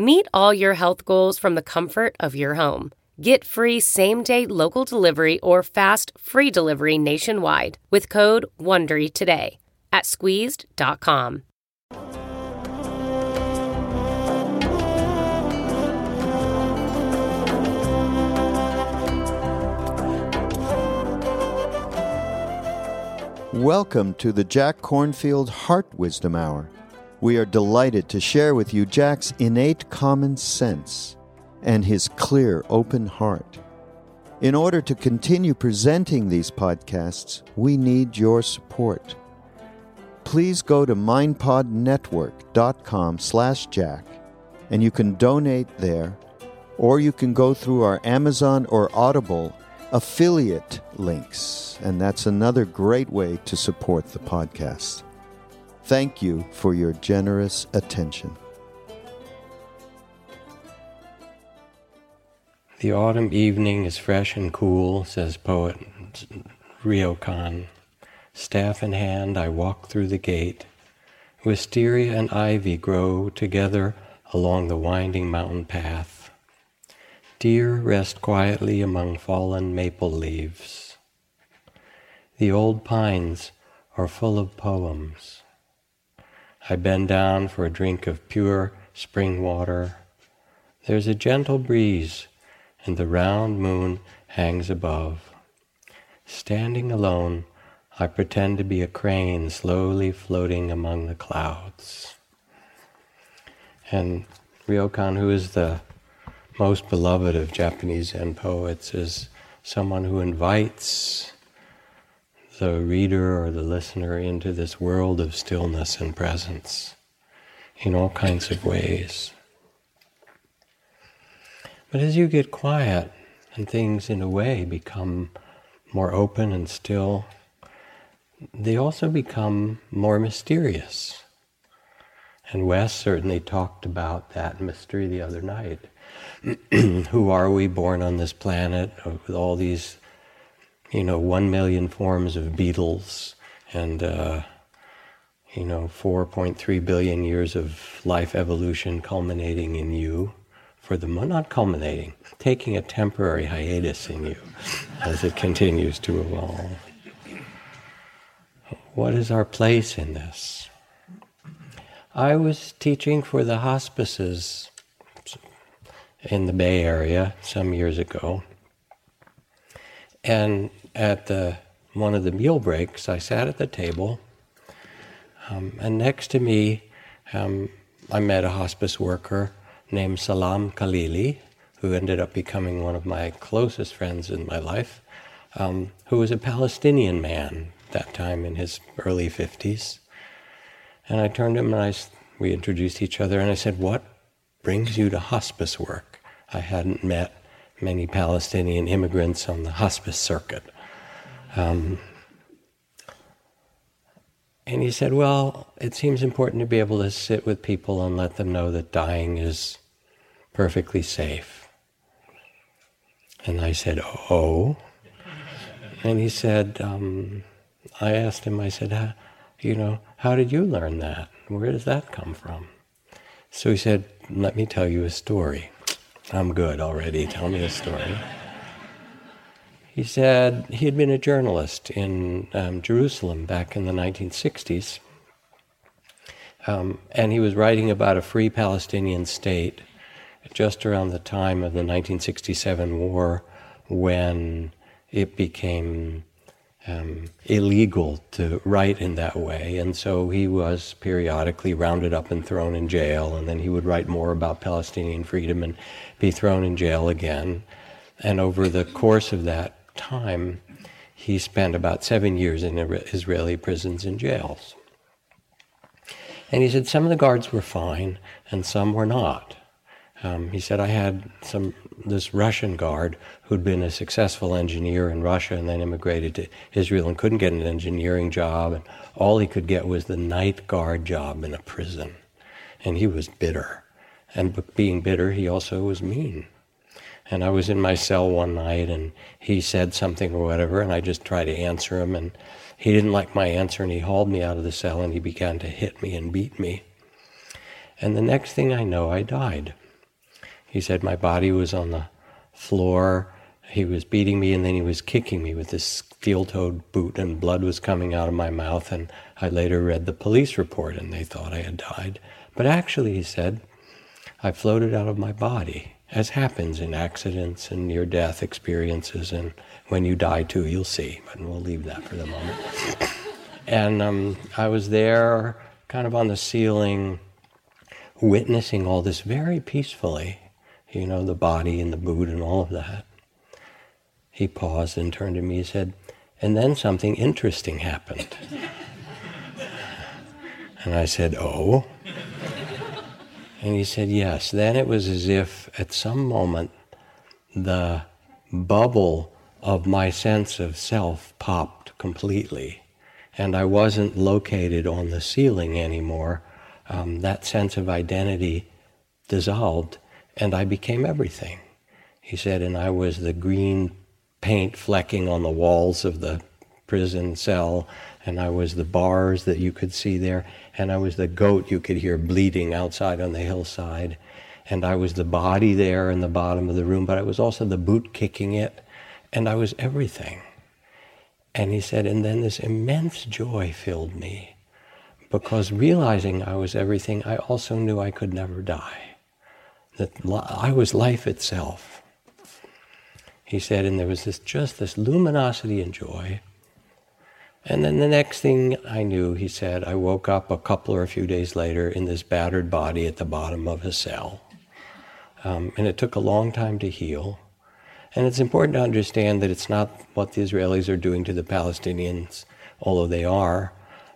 Meet all your health goals from the comfort of your home. Get free same day local delivery or fast free delivery nationwide with code WONDERY today at squeezed.com. Welcome to the Jack Kornfield Heart Wisdom Hour. We are delighted to share with you Jack's innate common sense and his clear, open heart. In order to continue presenting these podcasts, we need your support. Please go to mindpodnetwork.com slash jack and you can donate there, or you can go through our Amazon or Audible affiliate links, and that's another great way to support the podcast. Thank you for your generous attention. The autumn evening is fresh and cool, says poet Ryokan. Staff in hand, I walk through the gate. Wisteria and ivy grow together along the winding mountain path. Deer rest quietly among fallen maple leaves. The old pines are full of poems. I bend down for a drink of pure spring water. There's a gentle breeze, and the round moon hangs above. Standing alone, I pretend to be a crane slowly floating among the clouds. And Ryokan, who is the most beloved of Japanese Zen poets, is someone who invites the reader or the listener into this world of stillness and presence in all kinds of ways. But as you get quiet and things, in a way, become more open and still, they also become more mysterious. And Wes certainly talked about that mystery the other night. Who are we born on this planet with all these you know, one million forms of beetles and, uh, you know, 4.3 billion years of life evolution culminating in you for the, not culminating, taking a temporary hiatus in you as it continues to evolve. What is our place in this? I was teaching for the hospices in the Bay Area some years ago. And at the, one of the meal breaks, I sat at the table, um, and next to me, um, I met a hospice worker named Salam Khalili, who ended up becoming one of my closest friends in my life, um, who was a Palestinian man that time in his early 50s. And I turned to him and I, we introduced each other, and I said, What brings you to hospice work? I hadn't met many Palestinian immigrants on the hospice circuit. Um, and he said, Well, it seems important to be able to sit with people and let them know that dying is perfectly safe. And I said, Oh. And he said, um, I asked him, I said, you know, how did you learn that? Where does that come from? So he said, let me tell you a story. I'm good already. Tell me a story. He said he had been a journalist in um, Jerusalem back in the 1960s. Um, and he was writing about a free Palestinian state just around the time of the 1967 war when it became um, illegal to write in that way. And so he was periodically rounded up and thrown in jail, and then he would write more about Palestinian freedom and be thrown in jail again. And over the course of that time, he spent about seven years in Israeli prisons and jails. And he said some of the guards were fine and some were not. Um, he said, I had some this Russian guard who'd been a successful engineer in Russia and then immigrated to Israel and couldn't get an engineering job, and all he could get was the night guard job in a prison. And he was bitter. And being bitter, he also was mean. And I was in my cell one night and he said something or whatever, and I just tried to answer him, and he didn't like my answer, and he hauled me out of the cell and he began to hit me and beat me. And the next thing I know, I died. He said my body was on the floor. He was beating me and then he was kicking me with this steel toed boot, and blood was coming out of my mouth. And I later read the police report and they thought I had died. But actually, he said, I floated out of my body, as happens in accidents and near death experiences. And when you die too, you'll see. But we'll leave that for the moment. and um, I was there, kind of on the ceiling, witnessing all this very peacefully you know, the body and the boot and all of that. He paused and turned to me and said, and then something interesting happened. and I said, Oh? And he said, Yes. Then it was as if at some moment the bubble of my sense of self popped completely. And I wasn't located on the ceiling anymore. Um, that sense of identity dissolved and I became everything. He said, and I was the green paint flecking on the walls of the prison cell, and I was the bars that you could see there, and I was the goat you could hear bleeding outside on the hillside, and I was the body there in the bottom of the room, but I was also the boot kicking it, and I was everything. And he said, and then this immense joy filled me because realizing I was everything, I also knew I could never die that I was life itself. He said, and there was this just this luminosity and joy. And then the next thing I knew, he said, I woke up a couple or a few days later in this battered body at the bottom of a cell. Um, and it took a long time to heal. And it's important to understand that it's not what the Israelis are doing to the Palestinians, although they are,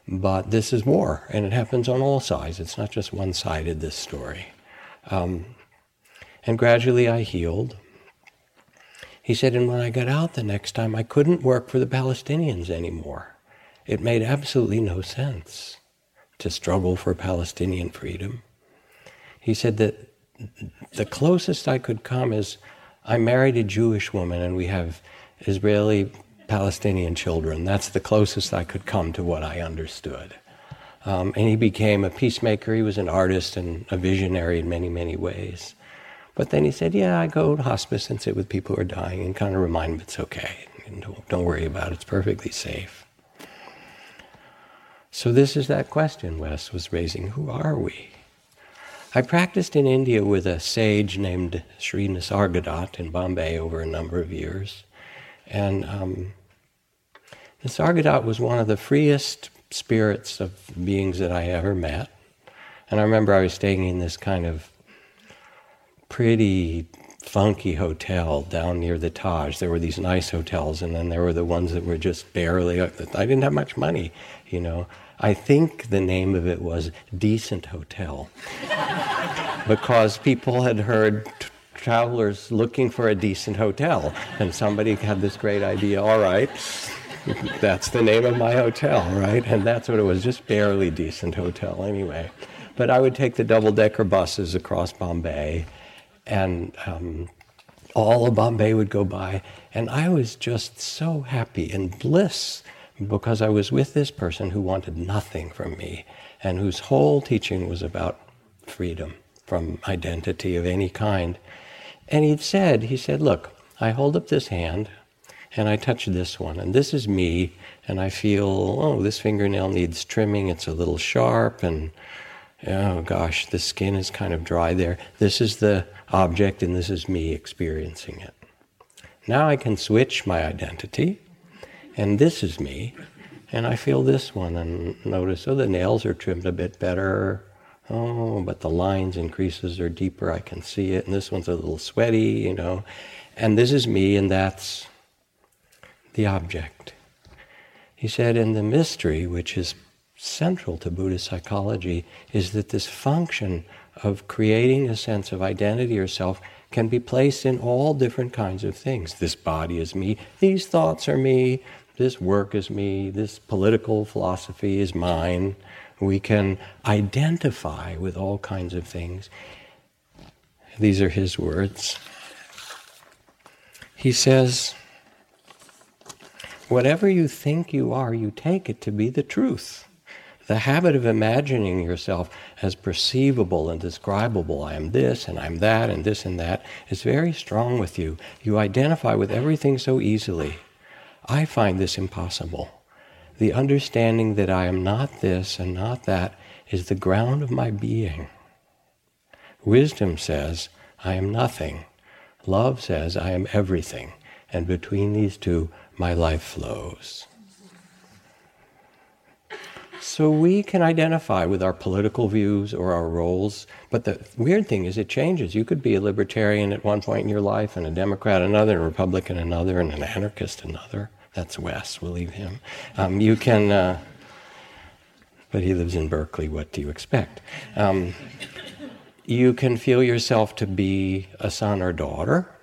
but this is war, and it happens on all sides. It's not just one sided, this story. Um, and gradually I healed. He said, and when I got out the next time, I couldn't work for the Palestinians anymore. It made absolutely no sense to struggle for Palestinian freedom. He said that the closest I could come is I married a Jewish woman and we have Israeli Palestinian children. That's the closest I could come to what I understood. Um, and he became a peacemaker. He was an artist and a visionary in many, many ways. But then he said, Yeah, I go to hospice and sit with people who are dying and kind of remind them it's okay. Don't, don't worry about it, it's perfectly safe. So, this is that question Wes was raising who are we? I practiced in India with a sage named Sri in Bombay over a number of years. And um, was one of the freest spirits of beings that I ever met. And I remember I was staying in this kind of pretty funky hotel down near the Taj. There were these nice hotels, and then there were the ones that were just barely. I didn't have much money, you know. I think the name of it was Decent Hotel because people had heard t- travelers looking for a decent hotel, and somebody had this great idea. All right. That's the name of my hotel, right? And that's what it was, just barely decent hotel anyway. But I would take the double decker buses across Bombay, and um, all of Bombay would go by, and I was just so happy and bliss because I was with this person who wanted nothing from me and whose whole teaching was about freedom from identity of any kind. And he said, he said, look, I hold up this hand and I touch this one, and this is me, and I feel, oh, this fingernail needs trimming, it's a little sharp, and oh gosh, the skin is kind of dry there. This is the object, and this is me experiencing it. Now I can switch my identity, and this is me, and I feel this one, and notice, oh, the nails are trimmed a bit better. Oh, but the lines and creases are deeper, I can see it, and this one's a little sweaty, you know. And this is me, and that's the object. He said, and the mystery, which is central to Buddhist psychology, is that this function of creating a sense of identity or self can be placed in all different kinds of things. This body is me, these thoughts are me, this work is me, this political philosophy is mine. We can identify with all kinds of things. These are his words. He says, Whatever you think you are, you take it to be the truth. The habit of imagining yourself as perceivable and describable, I am this and I'm that and this and that, is very strong with you. You identify with everything so easily. I find this impossible. The understanding that I am not this and not that is the ground of my being. Wisdom says, I am nothing. Love says, I am everything. And between these two, my life flows. So we can identify with our political views or our roles, but the weird thing is it changes. You could be a libertarian at one point in your life, and a Democrat another, a Republican another, and an anarchist another. That's Wes. We'll leave him. Um, you can, uh, but he lives in Berkeley. What do you expect? Um, you can feel yourself to be a son or daughter,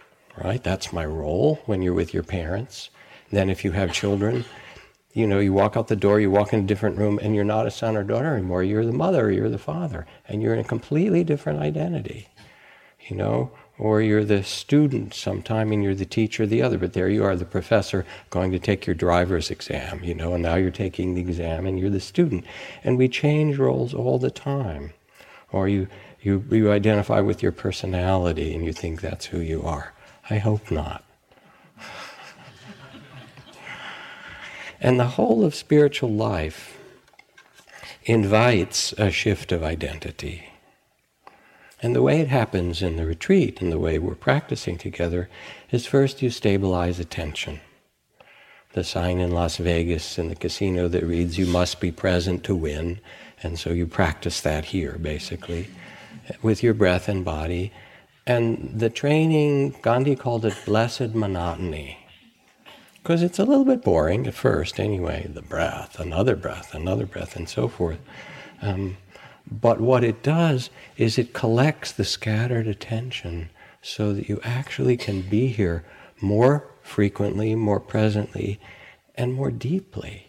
right? That's my role when you're with your parents. Then, if you have children, you know, you walk out the door, you walk in a different room, and you're not a son or daughter anymore. You're the mother, you're the father, and you're in a completely different identity, you know. Or you're the student sometime and you're the teacher the other, but there you are, the professor going to take your driver's exam, you know, and now you're taking the exam and you're the student. And we change roles all the time. Or you, you, you identify with your personality and you think that's who you are. I hope not. And the whole of spiritual life invites a shift of identity. And the way it happens in the retreat and the way we're practicing together is first you stabilize attention. The sign in Las Vegas in the casino that reads, You must be present to win. And so you practice that here, basically, with your breath and body. And the training, Gandhi called it blessed monotony because it's a little bit boring at first anyway the breath another breath another breath and so forth. Um, but what it does is it collects the scattered attention so that you actually can be here more frequently more presently and more deeply.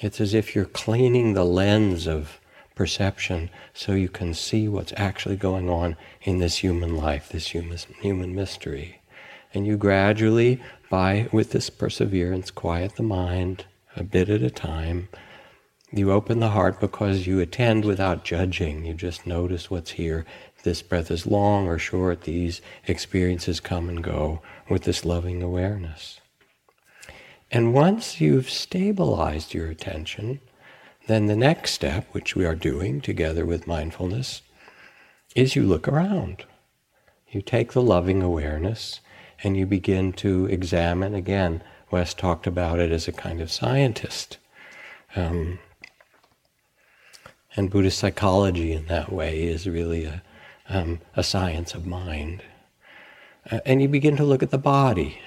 It's as if you're cleaning the lens of perception so you can see what's actually going on in this human life this human, human mystery and you gradually by, with this perseverance, quiet the mind a bit at a time. You open the heart because you attend without judging. You just notice what's here. This breath is long or short. These experiences come and go with this loving awareness. And once you've stabilized your attention, then the next step, which we are doing together with mindfulness, is you look around. You take the loving awareness and you begin to examine again. Wes talked about it as a kind of scientist. Um, and Buddhist psychology, in that way, is really a, um, a science of mind. Uh, and you begin to look at the body.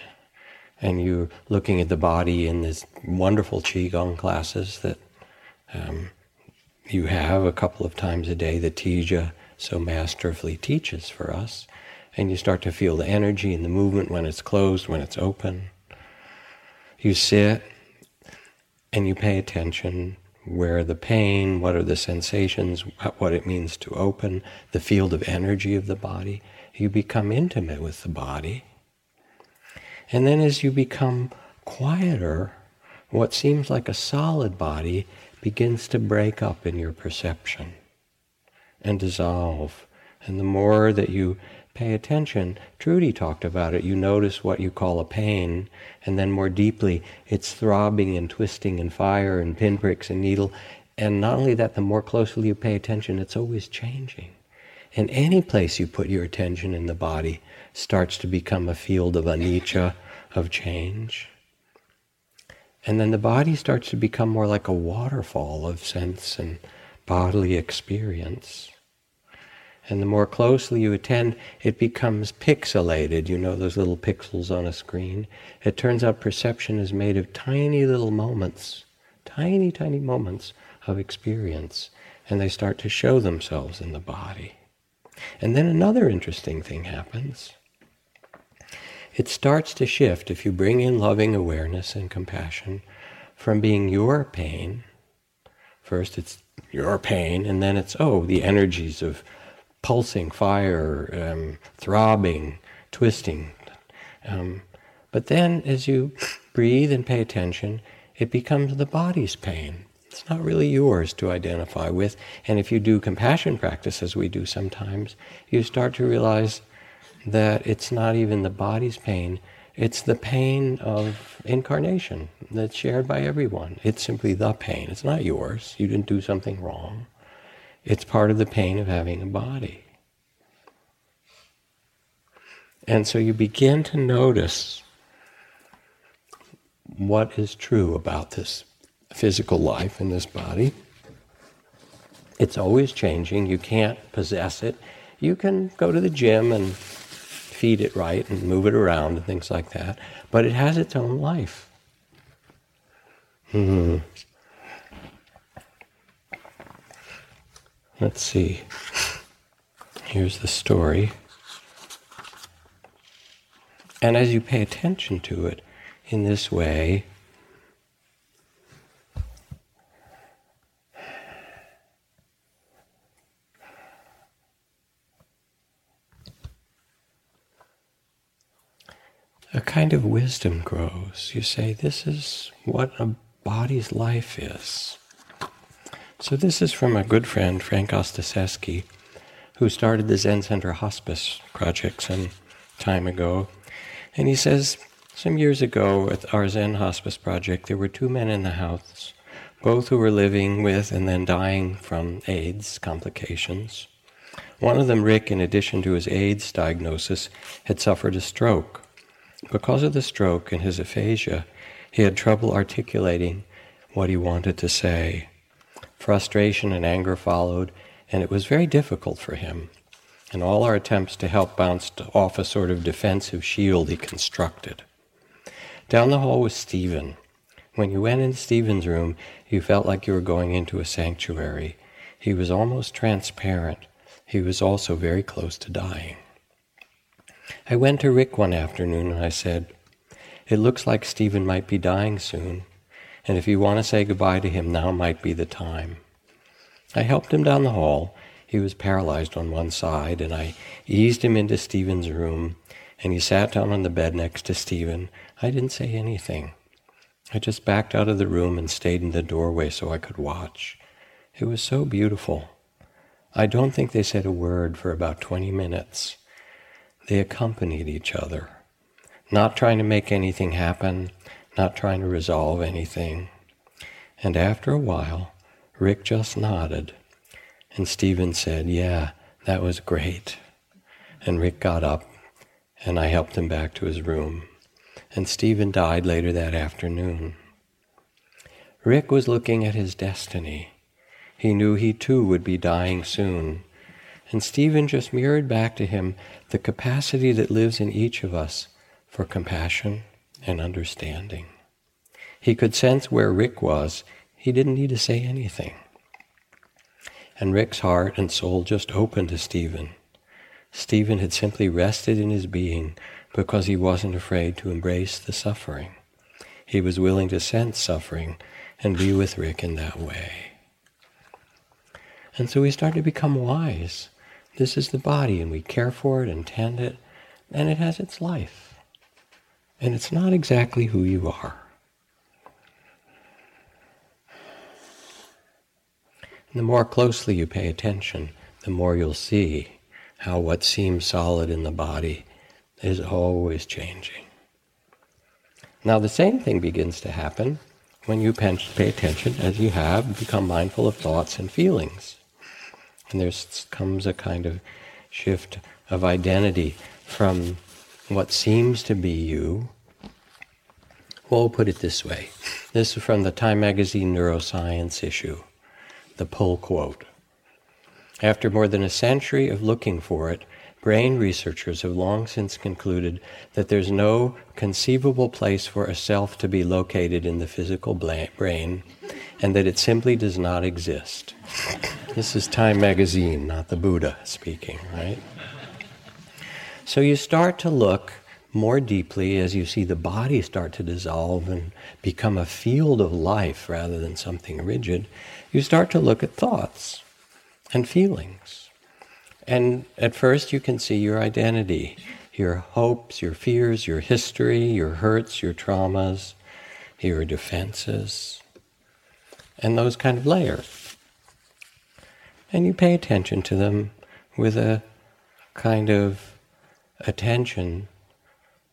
And you're looking at the body in these wonderful Qigong classes that um, you have a couple of times a day that Teja so masterfully teaches for us and you start to feel the energy and the movement when it's closed, when it's open. You sit and you pay attention where the pain, what are the sensations, what it means to open, the field of energy of the body. You become intimate with the body. And then as you become quieter, what seems like a solid body begins to break up in your perception and dissolve. And the more that you pay attention, Trudy talked about it, you notice what you call a pain, and then more deeply, it's throbbing and twisting and fire and pinpricks and needle. And not only that, the more closely you pay attention, it's always changing. And any place you put your attention in the body starts to become a field of anicca, of change. And then the body starts to become more like a waterfall of sense and bodily experience. And the more closely you attend, it becomes pixelated. You know those little pixels on a screen? It turns out perception is made of tiny little moments, tiny, tiny moments of experience. And they start to show themselves in the body. And then another interesting thing happens. It starts to shift if you bring in loving awareness and compassion from being your pain. First, it's your pain, and then it's, oh, the energies of pulsing fire, um, throbbing, twisting. Um, but then, as you breathe and pay attention, it becomes the body's pain. It's not really yours to identify with. And if you do compassion practice, as we do sometimes, you start to realize that it's not even the body's pain, it's the pain of incarnation that's shared by everyone. It's simply the pain. It's not yours. You didn't do something wrong. It's part of the pain of having a body. And so you begin to notice what is true about this physical life in this body. It's always changing. You can't possess it. You can go to the gym and feed it right and move it around and things like that, but it has its own life. Hmm. Let's see. Here's the story. And as you pay attention to it in this way, a kind of wisdom grows. You say, This is what a body's life is. So this is from a good friend, Frank Ostaseski, who started the Zen Center Hospice project some time ago. And he says, some years ago at our Zen Hospice project, there were two men in the house, both who were living with and then dying from AIDS complications. One of them, Rick, in addition to his AIDS diagnosis, had suffered a stroke. Because of the stroke and his aphasia, he had trouble articulating what he wanted to say. Frustration and anger followed, and it was very difficult for him. And all our attempts to help bounced off a sort of defensive shield he constructed. Down the hall was Stephen. When you went into Stephen's room, you felt like you were going into a sanctuary. He was almost transparent. He was also very close to dying. I went to Rick one afternoon and I said, It looks like Stephen might be dying soon. And if you want to say goodbye to him, now might be the time. I helped him down the hall. He was paralyzed on one side, and I eased him into Stephen's room, and he sat down on the bed next to Stephen. I didn't say anything. I just backed out of the room and stayed in the doorway so I could watch. It was so beautiful. I don't think they said a word for about 20 minutes. They accompanied each other, not trying to make anything happen, not trying to resolve anything. And after a while, Rick just nodded, and Stephen said, Yeah, that was great. And Rick got up, and I helped him back to his room. And Stephen died later that afternoon. Rick was looking at his destiny. He knew he too would be dying soon. And Stephen just mirrored back to him the capacity that lives in each of us for compassion and understanding. He could sense where Rick was. He didn't need to say anything. And Rick's heart and soul just opened to Stephen. Stephen had simply rested in his being because he wasn't afraid to embrace the suffering. He was willing to sense suffering and be with Rick in that way. And so we start to become wise. This is the body, and we care for it and tend it, and it has its life. And it's not exactly who you are. And the more closely you pay attention, the more you'll see how what seems solid in the body is always changing. Now, the same thing begins to happen when you pay attention, as you have, become mindful of thoughts and feelings. And there comes a kind of shift of identity from what seems to be you. Well, we'll put it this way. This is from the Time Magazine Neuroscience issue, the pull quote. After more than a century of looking for it, brain researchers have long since concluded that there's no conceivable place for a self to be located in the physical brain and that it simply does not exist. This is Time magazine, not the Buddha speaking, right? So you start to look more deeply as you see the body start to dissolve and become a field of life rather than something rigid. You start to look at thoughts and feelings. And at first, you can see your identity, your hopes, your fears, your history, your hurts, your traumas, your defenses, and those kind of layers. And you pay attention to them with a kind of attention.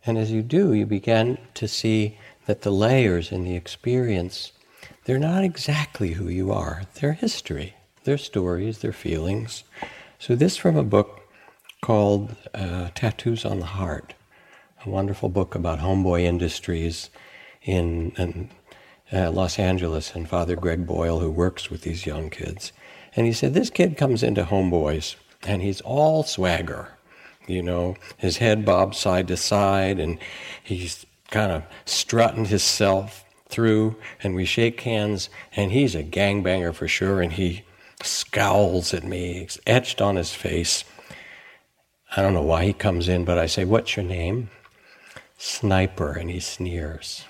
And as you do, you begin to see that the layers in the experience, they're not exactly who you are, they're history, their stories, their feelings. So, this from a book called uh, Tattoos on the Heart, a wonderful book about Homeboy Industries in, in uh, Los Angeles and Father Greg Boyle, who works with these young kids. And he said, This kid comes into Homeboys and he's all swagger. You know, his head bobs side to side and he's kind of strutting himself through. And we shake hands and he's a gangbanger for sure. And he scowls at me, it's etched on his face. I don't know why he comes in, but I say, What's your name? Sniper, and he sneers.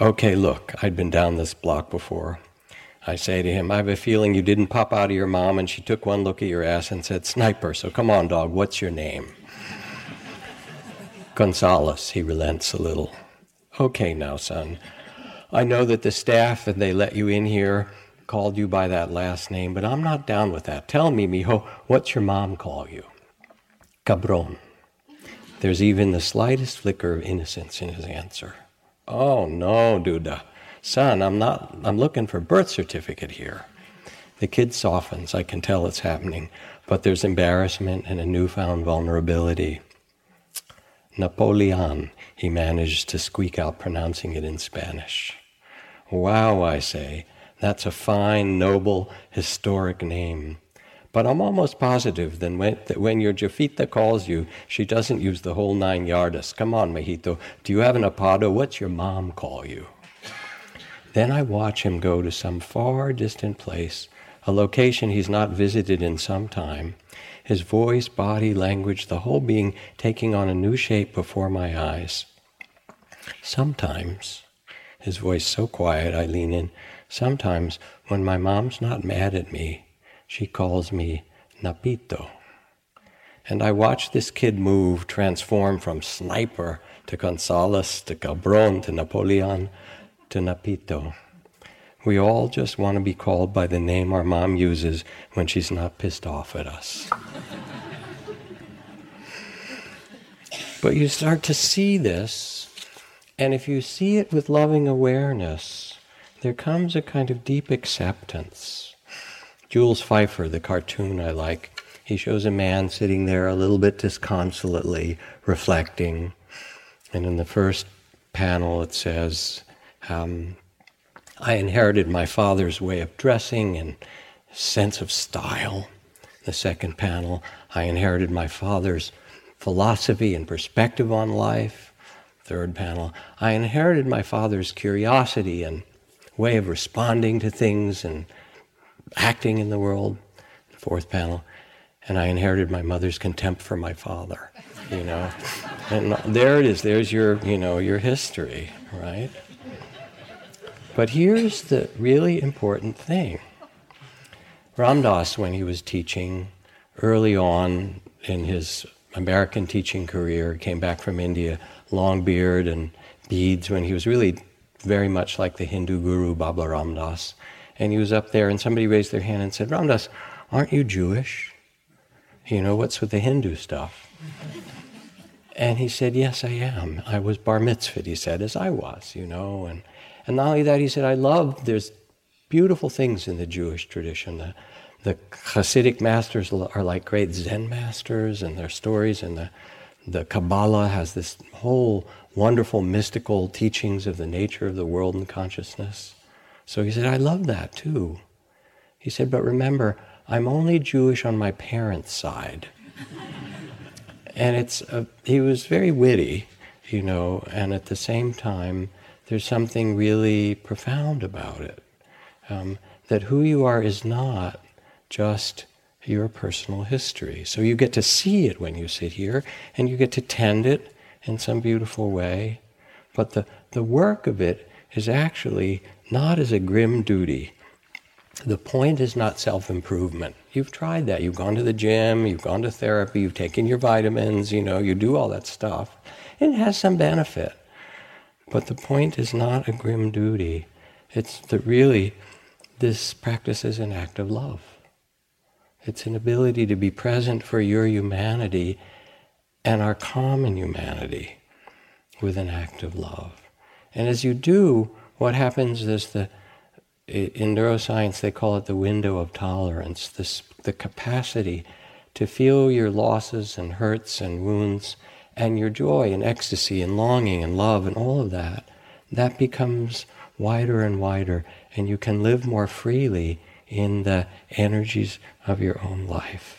Okay, look, I'd been down this block before. I say to him, I have a feeling you didn't pop out of your mom and she took one look at your ass and said, Sniper, so come on, dog, what's your name? Gonzalez, he relents a little. Okay, now, son. I know that the staff and they let you in here called you by that last name, but I'm not down with that. Tell me, mijo, what's your mom call you? Cabron. There's even the slightest flicker of innocence in his answer. Oh no, Duda. Son, I'm not I'm looking for birth certificate here. The kid softens, I can tell it's happening, but there's embarrassment and a newfound vulnerability. Napoleon, he managed to squeak out, pronouncing it in Spanish. Wow, I say, that's a fine, noble, historic name. But I'm almost positive that when, that when your jefita calls you, she doesn't use the whole nine yardas. Come on, Mejito. Do you have an apodo? What's your mom call you? Then I watch him go to some far distant place, a location he's not visited in some time, his voice, body, language, the whole being taking on a new shape before my eyes. Sometimes, his voice so quiet, I lean in. Sometimes, when my mom's not mad at me, she calls me Napito. And I watch this kid move, transform from sniper to Gonzales to Cabron to Napoleon to Napito. We all just want to be called by the name our mom uses when she's not pissed off at us. but you start to see this, and if you see it with loving awareness, there comes a kind of deep acceptance. Jules Feiffer, the cartoon I like, he shows a man sitting there a little bit disconsolately reflecting. And in the first panel, it says, um, I inherited my father's way of dressing and sense of style. The second panel, I inherited my father's philosophy and perspective on life. Third panel, I inherited my father's curiosity and way of responding to things and acting in the world. Fourth panel, and I inherited my mother's contempt for my father. You know, and there it is. There's your, you know, your history, right? But here's the really important thing. Ram Dass, when he was teaching early on in his American teaching career, came back from India, long beard and beads when he was really very much like the Hindu guru Baba Ram Dass. And he was up there, and somebody raised their hand and said, Ram Dass, aren't you Jewish? You know, what's with the Hindu stuff? And he said, Yes, I am. I was bar mitzvahed, he said, as I was, you know. And, and not only that, he said, I love, there's beautiful things in the Jewish tradition. The, the Hasidic masters are like great Zen masters, and their stories, and the, the Kabbalah has this whole wonderful mystical teachings of the nature of the world and consciousness. So he said, I love that too. He said, but remember, I'm only Jewish on my parents' side. and it's a, he was very witty, you know, and at the same time, there's something really profound about it. Um, that who you are is not just your personal history. So you get to see it when you sit here, and you get to tend it in some beautiful way. But the, the work of it is actually not as a grim duty. The point is not self improvement. You've tried that. You've gone to the gym, you've gone to therapy, you've taken your vitamins, you know, you do all that stuff. It has some benefit. But the point is not a grim duty. It's that really this practice is an act of love. It's an ability to be present for your humanity and our common humanity with an act of love. And as you do, what happens is the in neuroscience they call it the window of tolerance, this, the capacity to feel your losses and hurts and wounds and your joy and ecstasy and longing and love and all of that, that becomes wider and wider, and you can live more freely in the energies of your own life.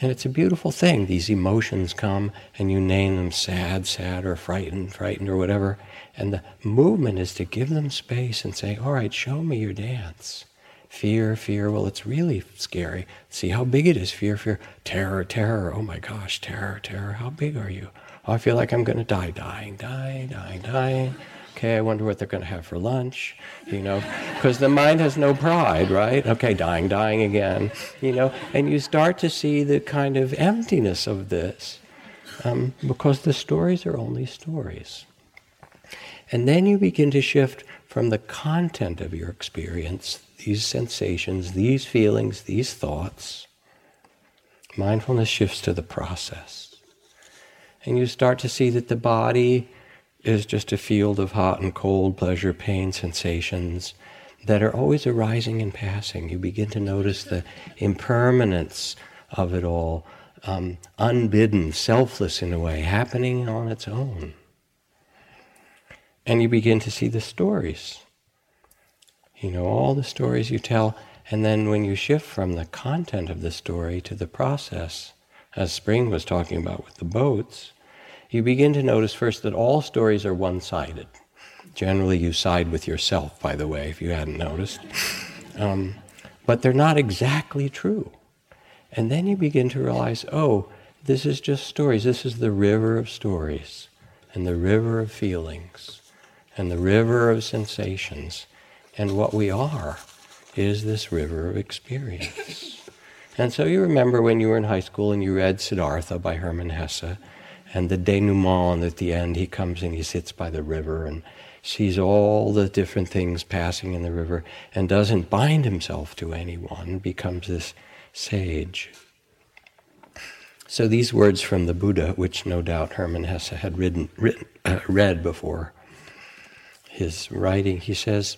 And it's a beautiful thing. These emotions come and you name them sad, sad, or frightened, frightened, or whatever. And the movement is to give them space and say, all right, show me your dance. Fear, fear, well, it's really scary. See how big it is. Fear, fear, terror, terror. Oh my gosh, terror, terror. How big are you? Oh, I feel like I'm going to die, dying, dying, dying, dying okay, I wonder what they're going to have for lunch, you know, because the mind has no pride, right? Okay, dying, dying again, you know, and you start to see the kind of emptiness of this um, because the stories are only stories. And then you begin to shift from the content of your experience, these sensations, these feelings, these thoughts. Mindfulness shifts to the process. And you start to see that the body is just a field of hot and cold, pleasure, pain, sensations that are always arising and passing. You begin to notice the impermanence of it all, um, unbidden, selfless in a way, happening on its own. And you begin to see the stories. You know, all the stories you tell, and then when you shift from the content of the story to the process, as Spring was talking about with the boats, you begin to notice first that all stories are one sided. Generally, you side with yourself, by the way, if you hadn't noticed. Um, but they're not exactly true. And then you begin to realize oh, this is just stories. This is the river of stories, and the river of feelings, and the river of sensations. And what we are is this river of experience. and so you remember when you were in high school and you read Siddhartha by Hermann Hesse and the denouement at the end, he comes and he sits by the river and sees all the different things passing in the river and doesn't bind himself to anyone, becomes this sage. So these words from the Buddha, which no doubt Hermann Hesse had written, written, uh, read before his writing, he says,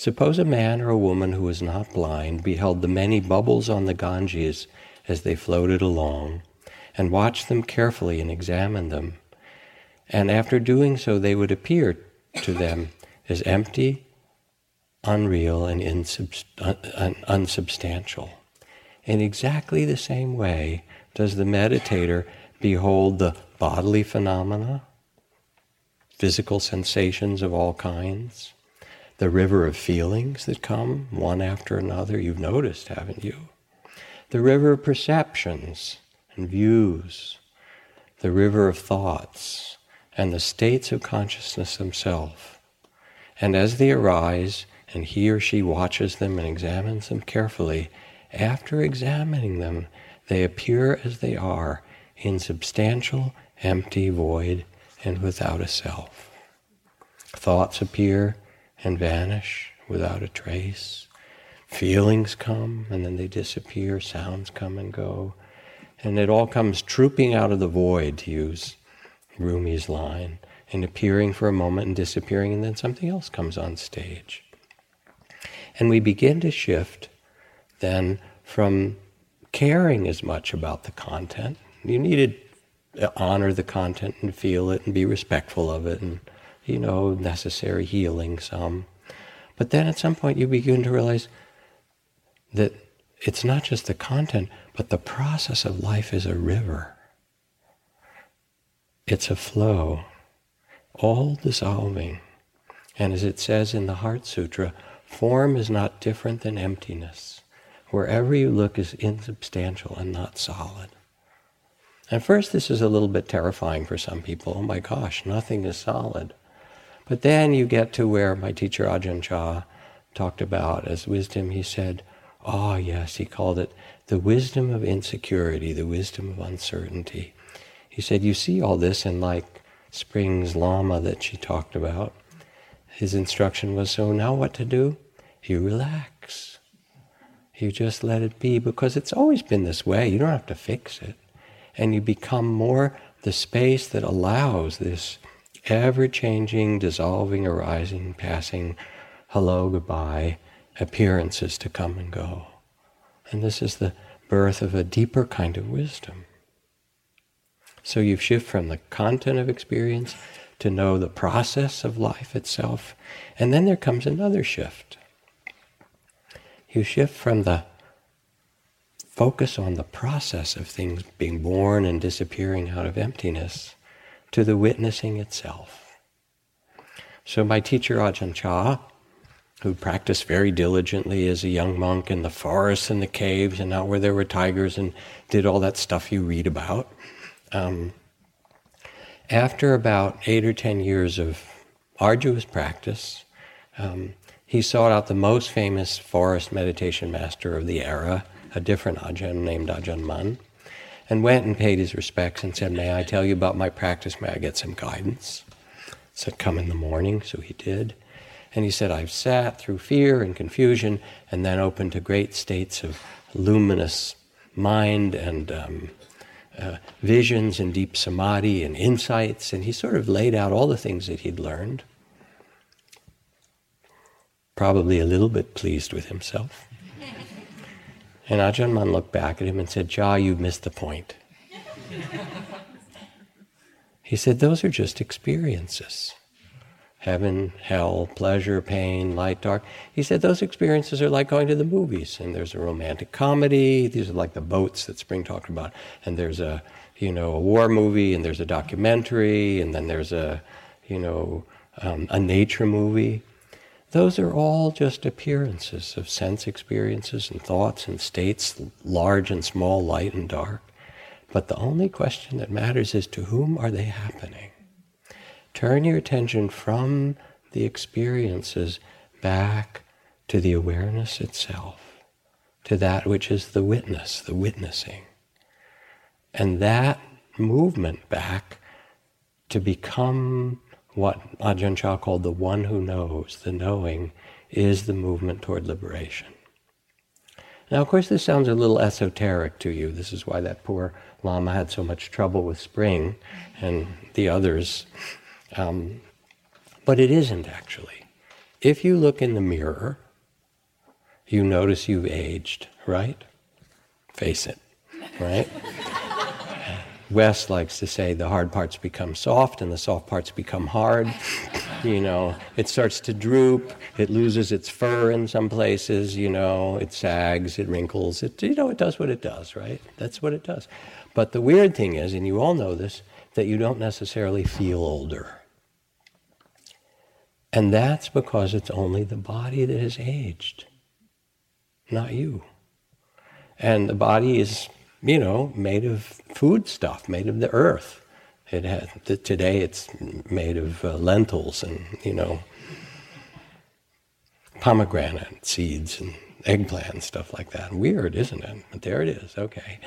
Suppose a man or a woman who was not blind beheld the many bubbles on the Ganges as they floated along and watched them carefully and examined them. And after doing so, they would appear to them as empty, unreal, and unsubstantial. In exactly the same way does the meditator behold the bodily phenomena, physical sensations of all kinds, the river of feelings that come one after another. You've noticed, haven't you? The river of perceptions and views, the river of thoughts, and the states of consciousness themselves. And as they arise, and he or she watches them and examines them carefully, after examining them, They appear as they are, insubstantial, empty, void, and without a self. Thoughts appear and vanish without a trace. Feelings come and then they disappear. Sounds come and go. And it all comes trooping out of the void, to use Rumi's line, and appearing for a moment and disappearing, and then something else comes on stage. And we begin to shift then from caring as much about the content. You need to honor the content and feel it and be respectful of it and, you know, necessary healing some. But then at some point you begin to realize that it's not just the content, but the process of life is a river. It's a flow, all dissolving. And as it says in the Heart Sutra, form is not different than emptiness. Wherever you look is insubstantial and not solid. At first, this is a little bit terrifying for some people. Oh my gosh, nothing is solid. But then you get to where my teacher Ajahn Chah talked about as wisdom. He said, Oh, yes, he called it the wisdom of insecurity, the wisdom of uncertainty. He said, You see all this in like Springs Lama that she talked about. His instruction was so now what to do? You relax. You just let it be because it's always been this way. You don't have to fix it. And you become more the space that allows this ever changing, dissolving, arising, passing, hello, goodbye appearances to come and go. And this is the birth of a deeper kind of wisdom. So you shift from the content of experience to know the process of life itself. And then there comes another shift. You shift from the focus on the process of things being born and disappearing out of emptiness to the witnessing itself. So my teacher Ajahn Chah, who practiced very diligently as a young monk in the forests and the caves and out where there were tigers and did all that stuff you read about. Um, after about eight or ten years of arduous practice, um, he sought out the most famous forest meditation master of the era, a different Ajahn named Ajahn Mun, and went and paid his respects and said, May I tell you about my practice? May I get some guidance? Said, Come in the morning. So he did. And he said, I've sat through fear and confusion and then opened to great states of luminous mind and um, uh, visions and deep samadhi and insights. And he sort of laid out all the things that he'd learned. Probably a little bit pleased with himself. And Ajahn Mun looked back at him and said, Chah, you missed the point. he said, Those are just experiences heaven, hell, pleasure, pain, light, dark. He said those experiences are like going to the movies, and there's a romantic comedy. These are like the boats that Spring talked about, and there's a you know a war movie, and there's a documentary, and then there's a you know um, a nature movie. Those are all just appearances of sense experiences and thoughts and states, large and small, light and dark. But the only question that matters is to whom are they happening? Turn your attention from the experiences back to the awareness itself, to that which is the witness, the witnessing. And that movement back to become what Ajahn Chah called the one who knows, the knowing, is the movement toward liberation. Now, of course, this sounds a little esoteric to you. This is why that poor Lama had so much trouble with Spring and the others um, but it isn't actually. If you look in the mirror, you notice you've aged, right? Face it, right? Wes likes to say the hard parts become soft and the soft parts become hard. You know, it starts to droop, it loses its fur in some places, you know, it sags, it wrinkles, it, you know, it does what it does, right? That's what it does. But the weird thing is, and you all know this, that you don't necessarily feel older. And that's because it's only the body that has aged, not you. And the body is, you know, made of food stuff, made of the earth. It has, today it's made of uh, lentils and, you know, pomegranate seeds and eggplant and stuff like that. Weird, isn't it? But there it is, okay.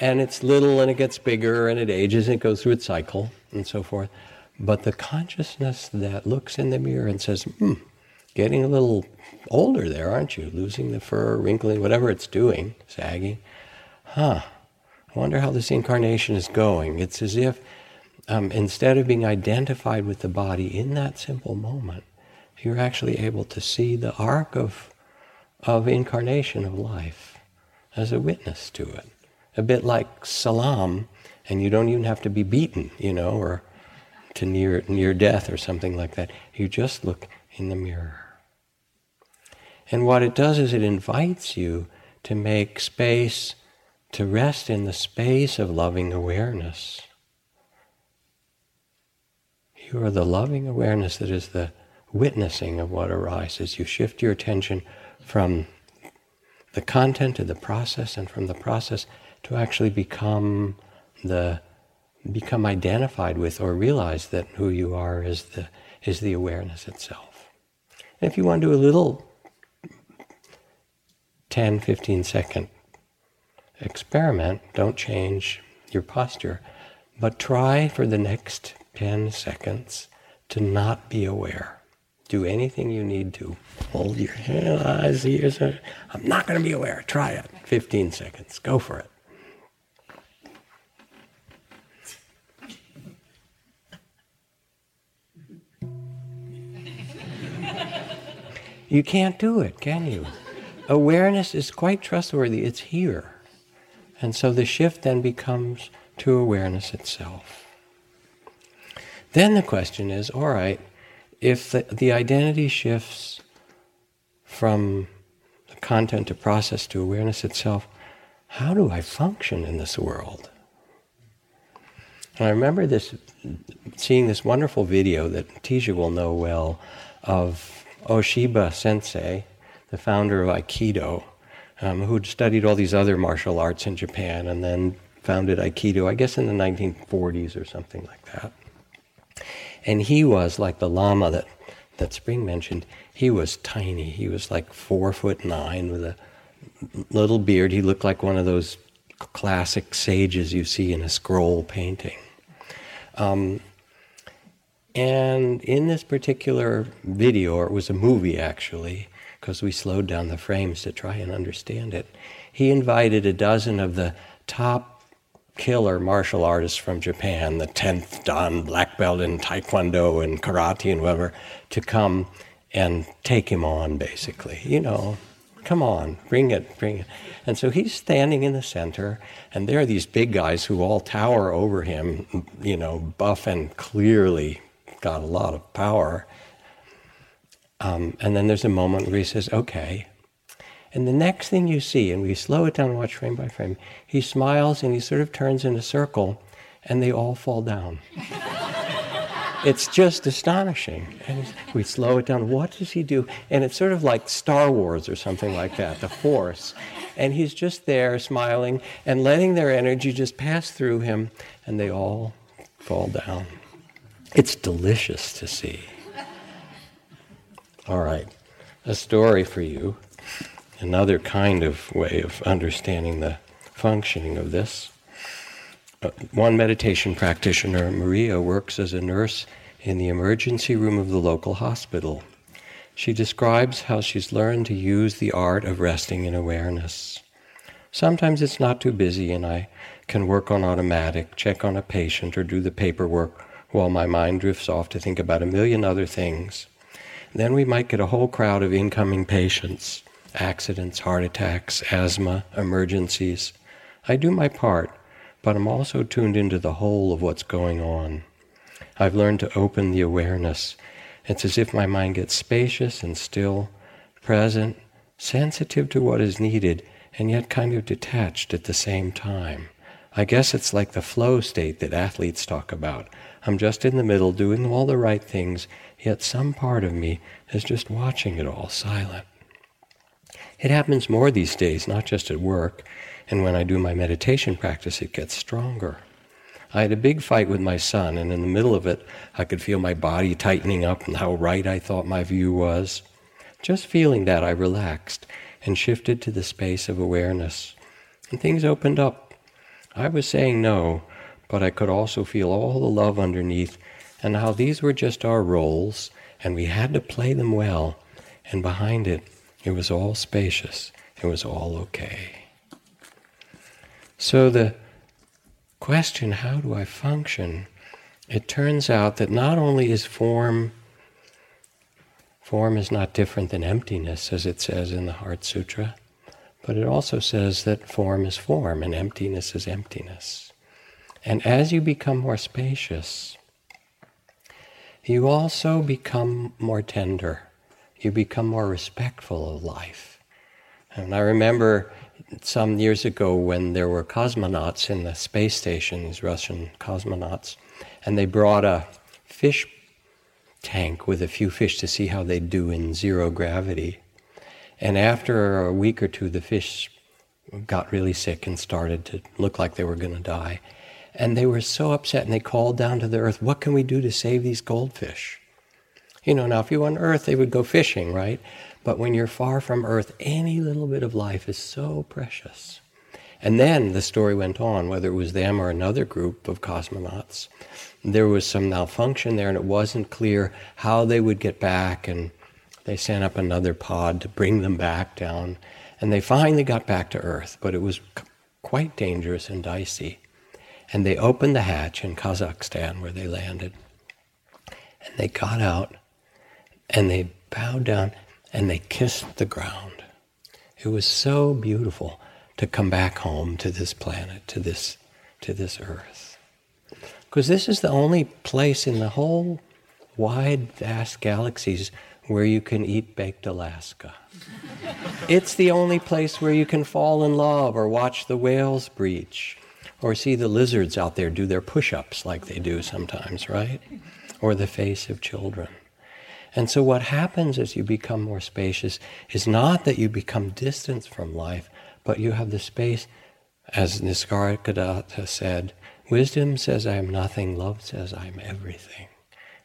and it's little and it gets bigger and it ages and it goes through its cycle and so forth. But the consciousness that looks in the mirror and says, hmm, getting a little older there, aren't you? Losing the fur, wrinkling, whatever it's doing, sagging. Huh. I wonder how this incarnation is going. It's as if um, instead of being identified with the body in that simple moment, you're actually able to see the arc of, of incarnation of life as a witness to it. A bit like salam, and you don't even have to be beaten, you know, or to near, near death or something like that. You just look in the mirror. And what it does is it invites you to make space, to rest in the space of loving awareness. You are the loving awareness that is the witnessing of what arises. You shift your attention from the content to the process, and from the process to actually become the become identified with or realize that who you are is the is the awareness itself. And if you want to do a little 10, 15 second experiment, don't change your posture, but try for the next 10 seconds to not be aware. Do anything you need to. Hold your hand, eyes, ears. I'm not going to be aware. Try it. 15 seconds. Go for it. You can't do it, can you? Awareness is quite trustworthy, it's here. And so the shift then becomes to awareness itself. Then the question is all right, if the, the identity shifts from the content to process to awareness itself, how do I function in this world? And I remember this, seeing this wonderful video that Tisha will know well of Ueshiba Sensei, the founder of Aikido, um, who'd studied all these other martial arts in Japan and then founded Aikido, I guess in the 1940s or something like that. And he was like the Lama that, that Spring mentioned, he was tiny. He was like four foot nine with a little beard. He looked like one of those classic sages you see in a scroll painting. Um, and in this particular video, or it was a movie actually, because we slowed down the frames to try and understand it, he invited a dozen of the top killer martial artists from Japan, the 10th Dan black belt in Taekwondo and karate and whatever, to come and take him on, basically. You know, come on, bring it, bring it. And so he's standing in the center, and there are these big guys who all tower over him, you know, buff and clearly got a lot of power. Um, and then there's a moment where he says, okay. And the next thing you see, and we slow it down and watch frame by frame, he smiles and he sort of turns in a circle and they all fall down. it's just astonishing. And we slow it down. What does he do? And it's sort of like Star Wars or something like that, the Force. And he's just there smiling and letting their energy just pass through him, and they all fall down. It's delicious to see. All right, a story for you. Another kind of way of understanding the functioning of this. Uh, one meditation practitioner, Maria, works as a nurse in the emergency room of the local hospital. She describes how she's learned to use the art of resting in awareness. Sometimes it's not too busy and I can work on automatic, check on a patient, or do the paperwork while my mind drifts off to think about a million other things. Then we might get a whole crowd of incoming patients accidents, heart attacks, asthma, emergencies. I do my part, but I'm also tuned into the whole of what's going on. I've learned to open the awareness. It's as if my mind gets spacious and still, present, sensitive to what is needed, and yet kind of detached at the same time. I guess it's like the flow state that athletes talk about. I'm just in the middle doing all the right things, yet some part of me is just watching it all silent. It happens more these days, not just at work, and when I do my meditation practice, it gets stronger. I had a big fight with my son, and in the middle of it, I could feel my body tightening up and how right I thought my view was. Just feeling that, I relaxed and shifted to the space of awareness. And things opened up I was saying no, but I could also feel all the love underneath and how these were just our roles and we had to play them well. And behind it, it was all spacious. It was all okay. So the question, how do I function? It turns out that not only is form Form is not different than emptiness, as it says in the Heart Sutra, but it also says that form is form and emptiness is emptiness. And as you become more spacious, you also become more tender. You become more respectful of life. And I remember some years ago when there were cosmonauts in the space station, these Russian cosmonauts, and they brought a fish tank with a few fish to see how they'd do in zero gravity. And after a week or two, the fish got really sick and started to look like they were going to die. And they were so upset and they called down to the earth, What can we do to save these goldfish? You know, now if you were on earth, they would go fishing, right? But when you're far from earth, any little bit of life is so precious. And then the story went on, whether it was them or another group of cosmonauts, there was some malfunction there and it wasn't clear how they would get back and they sent up another pod to bring them back down and they finally got back to earth but it was quite dangerous and dicey and they opened the hatch in kazakhstan where they landed. And they got out and they bowed down and they kissed the ground. It was so beautiful to come back home to this planet to this to this earth. Because this is the only place in the whole wide, vast galaxies where you can eat baked Alaska. it's the only place where you can fall in love or watch the whales breach or see the lizards out there do their push ups like they do sometimes, right? Or the face of children. And so, what happens as you become more spacious is not that you become distant from life, but you have the space, as Nisargadatta said, Wisdom says I am nothing, love says I am everything.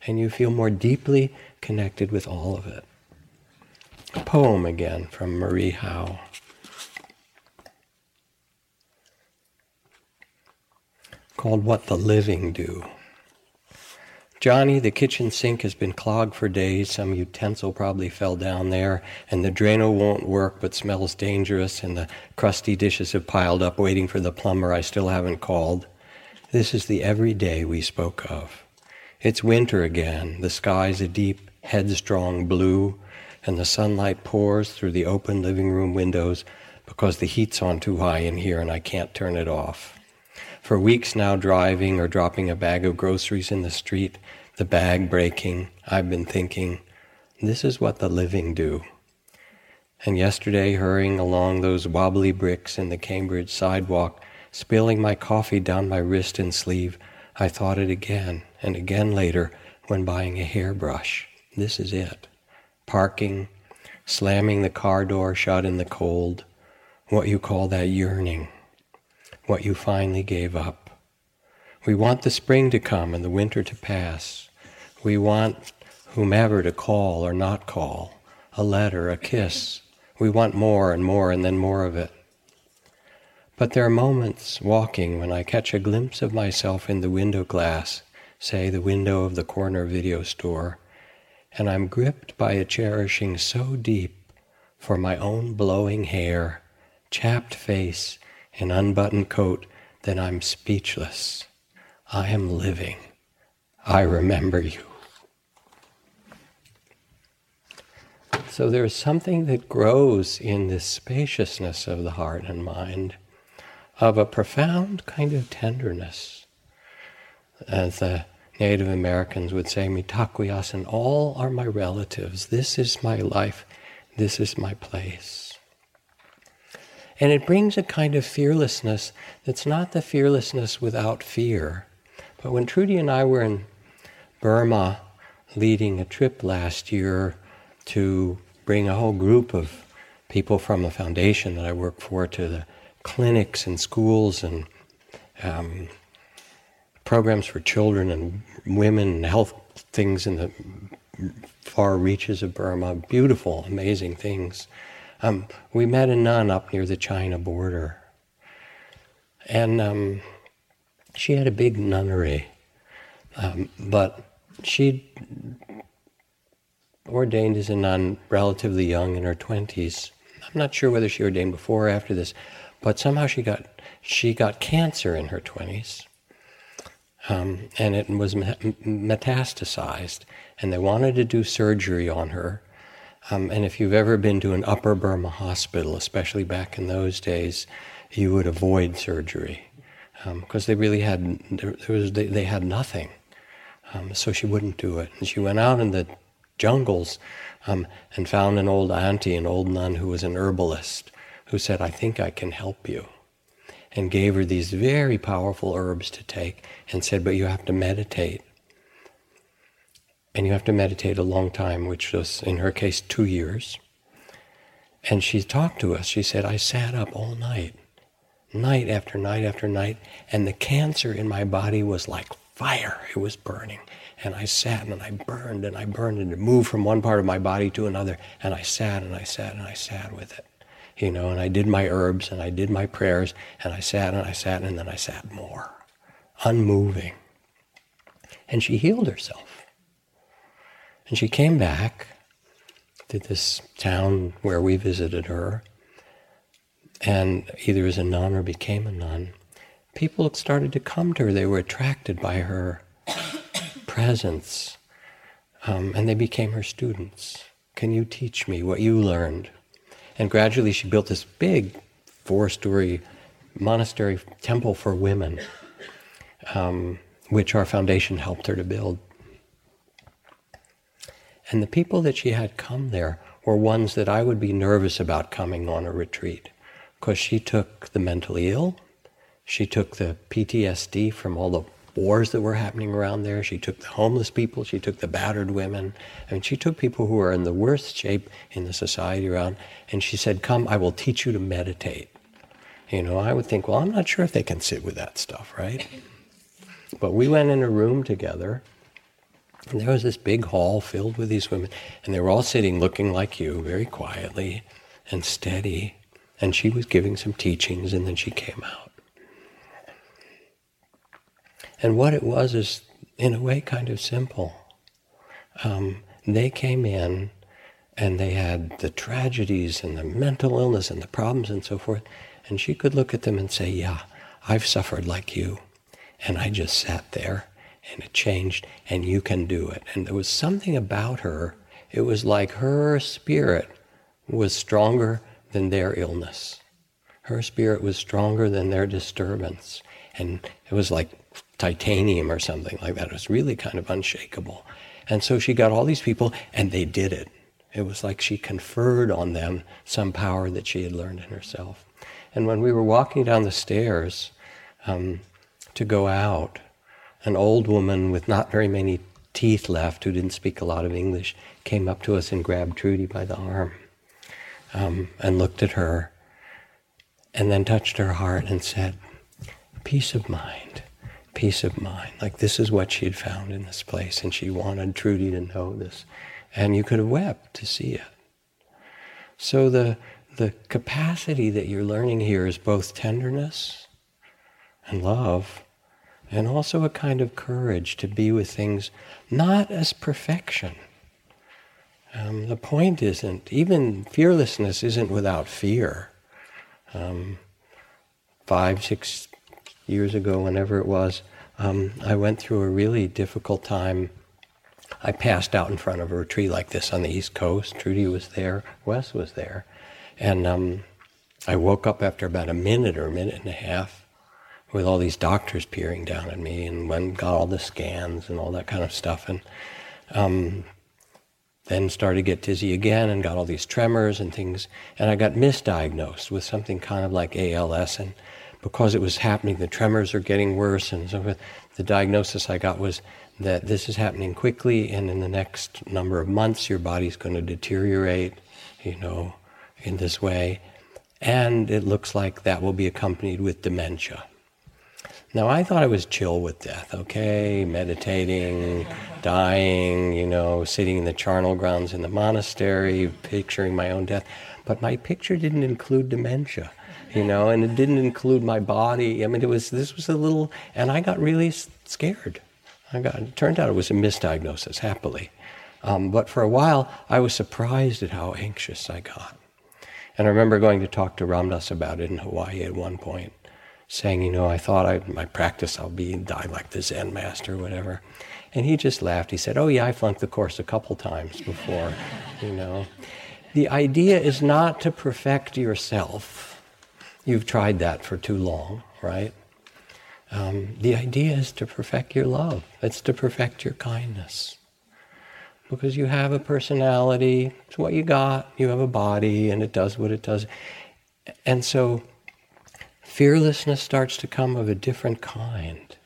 And you feel more deeply connected with all of it. A poem again from Marie Howe. Called What the Living Do. Johnny, the kitchen sink has been clogged for days. Some utensil probably fell down there, and the Drano won't work but smells dangerous, and the crusty dishes have piled up waiting for the plumber I still haven't called. This is the everyday we spoke of. It's winter again. The sky's a deep, headstrong blue, and the sunlight pours through the open living room windows because the heat's on too high in here and I can't turn it off. For weeks now, driving or dropping a bag of groceries in the street, the bag breaking, I've been thinking, this is what the living do. And yesterday, hurrying along those wobbly bricks in the Cambridge sidewalk, Spilling my coffee down my wrist and sleeve, I thought it again and again later when buying a hairbrush. This is it. Parking, slamming the car door shut in the cold, what you call that yearning, what you finally gave up. We want the spring to come and the winter to pass. We want whomever to call or not call, a letter, a kiss. We want more and more and then more of it. But there are moments walking when I catch a glimpse of myself in the window glass, say the window of the corner video store, and I'm gripped by a cherishing so deep for my own blowing hair, chapped face, and unbuttoned coat then I'm speechless. I am living. I remember you. So there's something that grows in this spaciousness of the heart and mind of a profound kind of tenderness. As the Native Americans would say, Mitakuye Oyasin, all are my relatives. This is my life. This is my place. And it brings a kind of fearlessness that's not the fearlessness without fear. But when Trudy and I were in Burma leading a trip last year to bring a whole group of people from the foundation that I work for to the clinics and schools and um, programs for children and women and health things in the far reaches of Burma. Beautiful, amazing things. Um, we met a nun up near the China border. And um, she had a big nunnery, um, but she ordained as a nun relatively young in her 20s. I'm not sure whether she ordained before or after this, but somehow she got she got cancer in her 20s. Um, and it was metastasized, and they wanted to do surgery on her. Um, and if you've ever been to an Upper Burma hospital, especially back in those days, you would avoid surgery because um, they really had there, was they, they, had nothing. Um, so she wouldn't do it, and she went out in the jungles um, and found an old auntie, an old nun who was an herbalist, who said, "I think I can help you." and gave her these very powerful herbs to take and said, But you have to meditate. And you have to meditate a long time, which was, in her case, two years. And she talked to us. She said, I sat up all night, night after night after night, and the cancer in my body was like fire. It was burning. And I sat and I burned and I burned and it moved from one part of my body to another. And I sat and I sat and I sat with it you know, and I did my herbs and I did my prayers and I sat and I sat and then I sat more, unmoving. And she healed herself. And she came back to this town where we visited her, and either as a nun or became a nun. People started to come to her. They were attracted by her presence, um, and they became her students. Can you teach me what you learned? And gradually she built this big four story monastery temple for women, um, which our foundation helped her to build. And the people that she had come there were ones that I would be nervous about coming on a retreat because she took the mentally ill, she took the PTSD from all the wars that were happening around there. She took the homeless people, she took the battered women. I mean, she took people who were in the worst shape in the society around, and she said, Come, I will teach you to meditate. You know, I would think, well, I'm not sure if they can sit with that stuff, right? But we went in a room together, and there was this big hall filled with these women, and they were all sitting looking like you, very quietly and steady. And she was giving some teachings, and then she came out. And what it was is, in a way, kind of simple. Um, they came in and they had the tragedies and the mental illness and the problems and so forth. And she could look at them and say, Yeah, I've suffered like you. And I just sat there and it changed and you can do it. And there was something about her, it was like her spirit was stronger than their illness. Her spirit was stronger than their disturbance. And it was like titanium or something like that. It was really kind of unshakable. And so she got all these people, and they did it. It was like she conferred on them some power that she had learned in herself. And when we were walking down the stairs um, to go out, an old woman with not very many teeth left, who didn't speak a lot of English, came up to us and grabbed Trudy by the arm um, and looked at her and then touched her heart and said, Peace of mind peace of mind. Like this is what she had found in this place, and she wanted Trudy to know this. And you could have wept to see it. So the the capacity that you're learning here is both tenderness and love, and also a kind of courage to be with things not as perfection. Um, the point isn't, even fearlessness isn't without fear. Um, five, six years ago, whenever it was, um, I went through a really difficult time. I passed out in front of a tree like this on the East Coast. Trudy was there, Wes was there. And um, I woke up after about a minute or a minute and a half with all these doctors peering down at me and went got all the scans and all that kind of stuff. And um, then started to get dizzy again and got all these tremors and things. And I got misdiagnosed with something kind of like ALS. And because it was happening, the tremors are getting worse, and so forth. The diagnosis I got was that this is happening quickly, and in the next number of months, your body's going to deteriorate, you know, in this way. And it looks like that will be accompanied with dementia. Now, I thought I was chill with death, okay? Meditating, dying, you know, sitting in the charnel grounds in the monastery, picturing my own death. But my picture didn't include dementia. you know, and it didn't include my body. I mean, it was this was a little, and I got really scared. I got. It turned out it was a misdiagnosis, happily, um, but for a while I was surprised at how anxious I got. And I remember going to talk to Ram Dass about it in Hawaii at one point, saying, you know, I thought I my practice I'll be die like the Zen master, or whatever. And he just laughed. He said, "Oh yeah, I flunked the course a couple times before, you know." The idea is not to perfect yourself. You've tried that for too long, right? Um, the idea is to perfect your love. It's to perfect your kindness. Because you have a personality, it's what you got. You have a body, and it does what it does. And so, fearlessness starts to come of a different kind.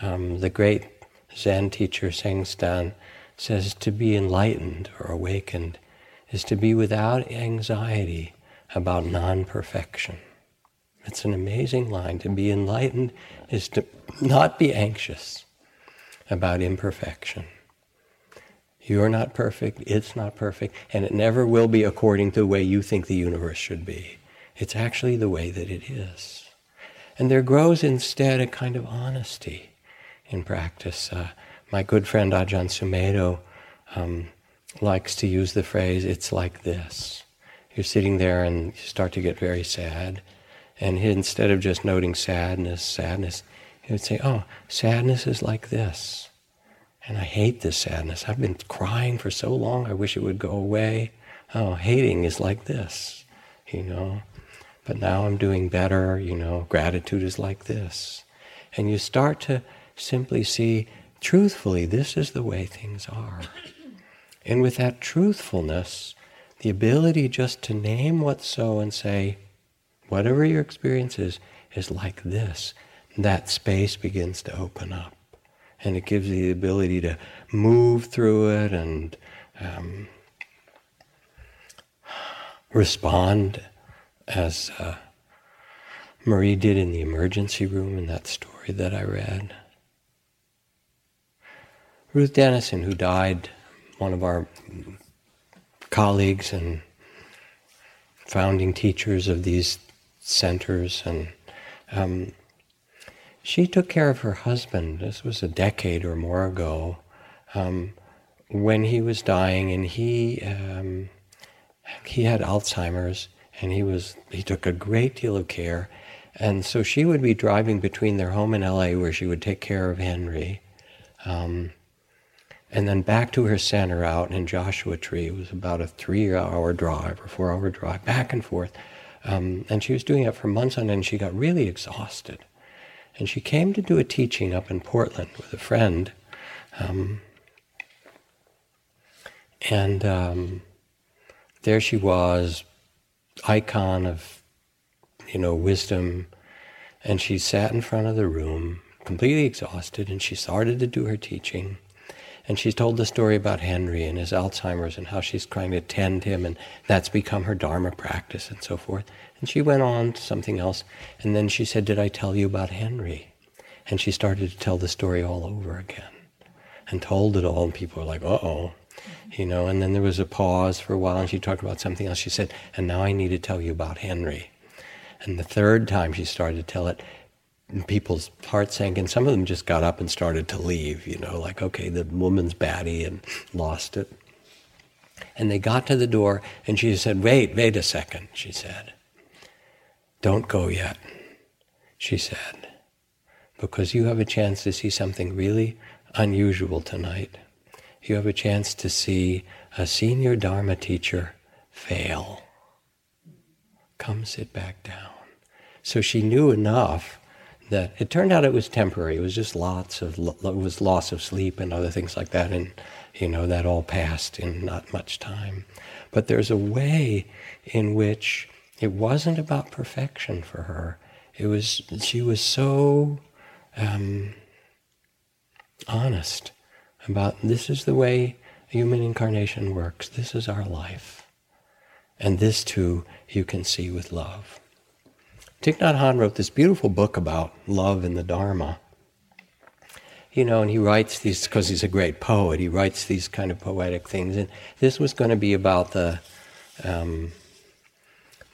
Um, the great Zen teacher Sengstan says to be enlightened or awakened is to be without anxiety about non perfection. It's an amazing line. To be enlightened is to not be anxious about imperfection. You're not perfect, it's not perfect, and it never will be according to the way you think the universe should be. It's actually the way that it is. And there grows instead a kind of honesty in practice. Uh, my good friend Ajahn Sumedho um, likes to use the phrase, it's like this. You're sitting there and you start to get very sad. And he, instead of just noting sadness, sadness, he would say, Oh, sadness is like this. And I hate this sadness. I've been crying for so long, I wish it would go away. Oh, hating is like this, you know. But now I'm doing better, you know. Gratitude is like this. And you start to simply see, truthfully, this is the way things are. And with that truthfulness, the ability just to name what's so and say, whatever your experience is, is like this, that space begins to open up. And it gives you the ability to move through it and um, respond as uh, Marie did in the emergency room in that story that I read. Ruth Denison, who died one of our colleagues and founding teachers of these centers, and um, she took care of her husband. This was a decade or more ago, um, when he was dying, and he um, he had Alzheimer's, and he was he took a great deal of care, and so she would be driving between their home in L.A., where she would take care of Henry. Um, and then back to her center out in Joshua Tree. It was about a three hour drive or four hour drive, back and forth. Um, and she was doing it for months on end. She got really exhausted. And she came to do a teaching up in Portland with a friend. Um, and um, there she was, icon of, you know, wisdom. And she sat in front of the room, completely exhausted, and she started to do her teaching. And she's told the story about Henry and his Alzheimer's and how she's trying to tend him, and that's become her Dharma practice and so forth. And she went on to something else. And then she said, Did I tell you about Henry? And she started to tell the story all over again and told it all. And people were like, Uh oh. You know, and then there was a pause for a while, and she talked about something else. She said, And now I need to tell you about Henry. And the third time she started to tell it, people's hearts sank, and some of them just got up and started to leave, you know, like, okay, the woman's batty and lost it. And they got to the door, and she said, Wait, wait a second, she said. Don't go yet, she said, because you have a chance to see something really unusual tonight. You have a chance to see a senior Dharma teacher fail. Come sit back down. So she knew enough that it turned out it was temporary. It was just lots of it was loss of sleep and other things like that, and you know that all passed in not much time. But there's a way in which it wasn't about perfection for her. It was she was so um, honest about this is the way human incarnation works. This is our life, and this too you can see with love. Thich Nhat Hanh wrote this beautiful book about love and the Dharma. You know, and he writes these, because he's a great poet, he writes these kind of poetic things. And this was going to be about the, um,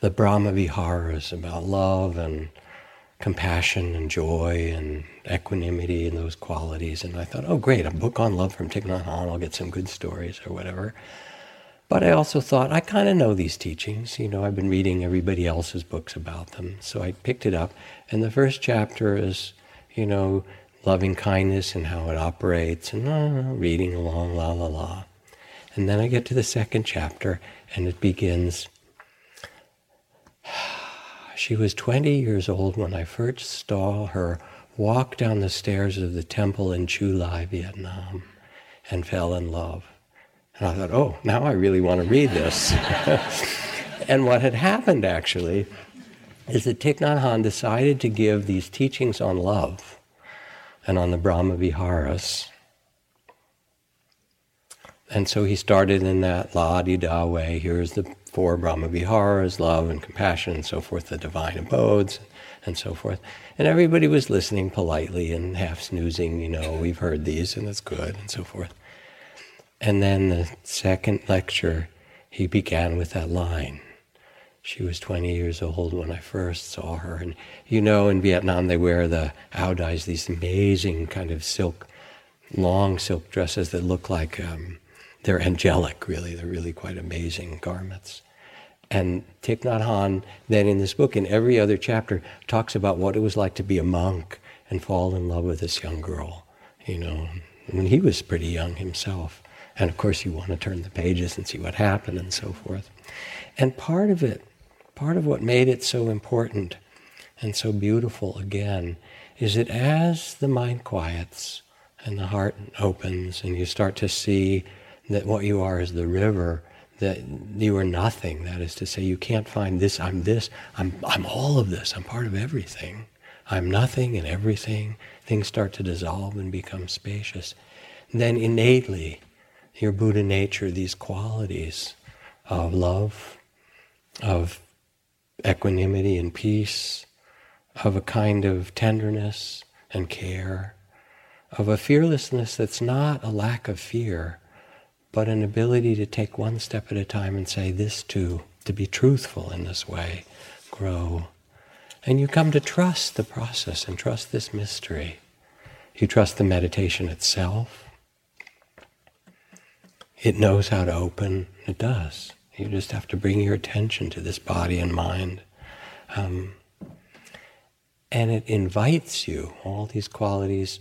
the Brahma Viharas about love and compassion and joy and equanimity and those qualities. And I thought, oh, great, a book on love from Thich Nhat Hanh, I'll get some good stories or whatever. But I also thought, I kind of know these teachings. You know, I've been reading everybody else's books about them. So I picked it up. And the first chapter is, you know, loving kindness and how it operates, and uh, reading along, la la la. And then I get to the second chapter, and it begins. She was 20 years old when I first saw her walk down the stairs of the temple in Chu Lai, Vietnam, and fell in love. And I thought, oh, now I really want to read this. and what had happened actually is that Thich Nhat Hanh decided to give these teachings on love and on the Brahma Viharas. And so he started in that la di da way. Here's the four Brahma Viharas love and compassion and so forth, the divine abodes and so forth. And everybody was listening politely and half snoozing, you know, we've heard these and it's good and so forth. And then the second lecture, he began with that line. She was 20 years old when I first saw her. And you know, in Vietnam, they wear the ao dais, these amazing kind of silk, long silk dresses that look like um, they're angelic, really. They're really quite amazing garments. And Thich Nhat Hanh, then in this book, in every other chapter, talks about what it was like to be a monk and fall in love with this young girl, you know, when he was pretty young himself. And of course, you want to turn the pages and see what happened and so forth. And part of it, part of what made it so important and so beautiful again, is that as the mind quiets and the heart opens and you start to see that what you are is the river, that you are nothing. That is to say, you can't find this, I'm this, I'm, I'm all of this, I'm part of everything. I'm nothing and everything. Things start to dissolve and become spacious. then innately, your Buddha nature these qualities of love, of equanimity and peace, of a kind of tenderness and care, of a fearlessness that's not a lack of fear, but an ability to take one step at a time and say, This too, to be truthful in this way, grow. And you come to trust the process and trust this mystery. You trust the meditation itself it knows how to open. It does. You just have to bring your attention to this body and mind. Um, and it invites you, all these qualities.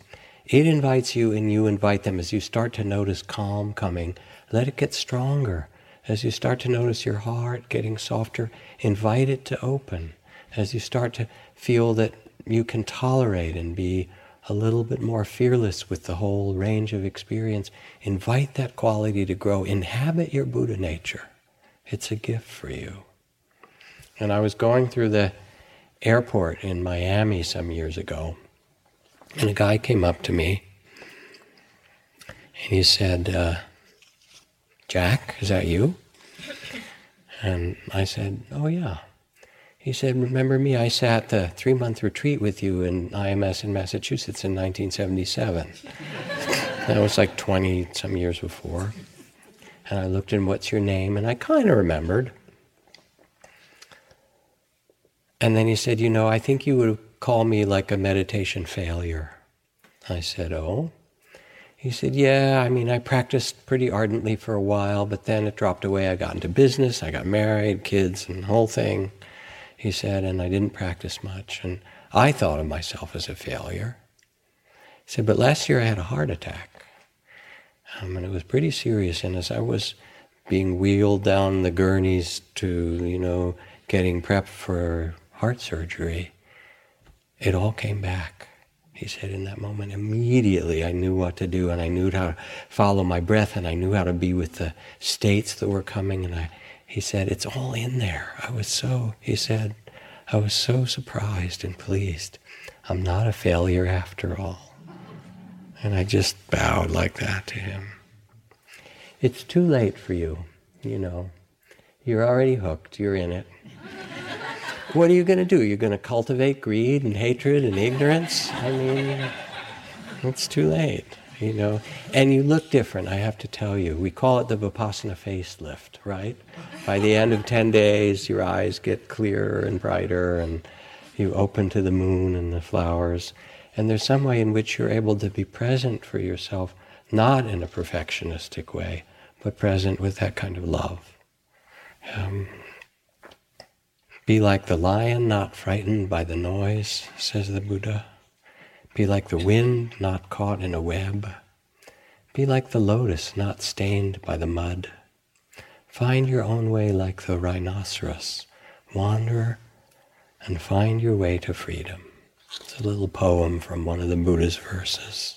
It invites you, and you invite them as you start to notice calm coming. Let it get stronger. As you start to notice your heart getting softer, invite it to open. As you start to feel that you can tolerate and be a little bit more fearless with the whole range of experience, invite that quality to grow. Inhabit your Buddha nature. It's a gift for you. And I was going through the airport in Miami some years ago, and a guy came up to me and he said, uh, Jack, is that you? And I said, Oh, yeah. He said, Remember me? I sat the three month retreat with you in IMS in Massachusetts in 1977. that was like 20 some years before. And I looked in, What's your name? And I kind of remembered. And then he said, You know, I think you would call me like a meditation failure. I said, Oh? He said, Yeah, I mean, I practiced pretty ardently for a while, but then it dropped away. I got into business, I got married, kids, and the whole thing he said, and I didn't practice much. And I thought of myself as a failure. He said, but last year I had a heart attack. Um, and it was pretty serious. And as I was being wheeled down the gurneys to, you know, getting prepped for heart surgery, it all came back. He said, in that moment, immediately I knew what to do and I knew how to follow my breath and I knew how to be with the states that were coming and I he said, It's all in there. I was so, he said, I was so surprised and pleased. I'm not a failure after all. And I just bowed like that to him. It's too late for you, you know. You're already hooked, you're in it. What are you going to do? You're going to cultivate greed and hatred and ignorance? I mean, it's too late. you know, and you look different, I have to tell you. We call it the Vipassana facelift, right? By the end of 10 days, your eyes get clearer and brighter, and you open to the moon and the flowers. And there's some way in which you're able to be present for yourself, not in a perfectionistic way, but present with that kind of love. Um, be like the lion, not frightened by the noise, says the Buddha. Be like the wind, not caught in a web. Be like the lotus, not stained by the mud. Find your own way like the rhinoceros. Wander and find your way to freedom. It's a little poem from one of the Buddha's verses.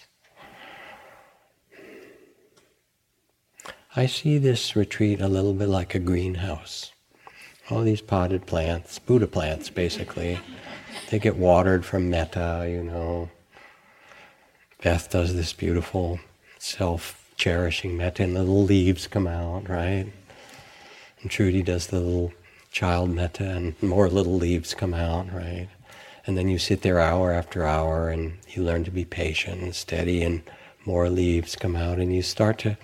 I see this retreat a little bit like a greenhouse. All these potted plants, Buddha plants basically, they get watered from metta, you know, Beth does this beautiful self cherishing metta, and the little leaves come out, right? And Trudy does the little child metta, and more little leaves come out, right? And then you sit there hour after hour and you learn to be patient and steady, and more leaves come out, and you start to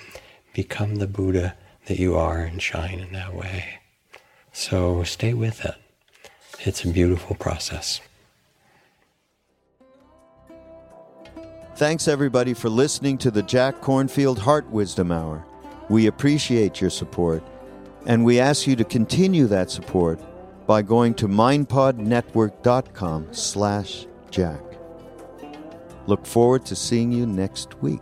become the Buddha that you are and shine in that way. So stay with it. It's a beautiful process. Thanks, everybody, for listening to the Jack Kornfield Heart Wisdom Hour. We appreciate your support, and we ask you to continue that support by going to mindpodnetwork.com slash jack. Look forward to seeing you next week.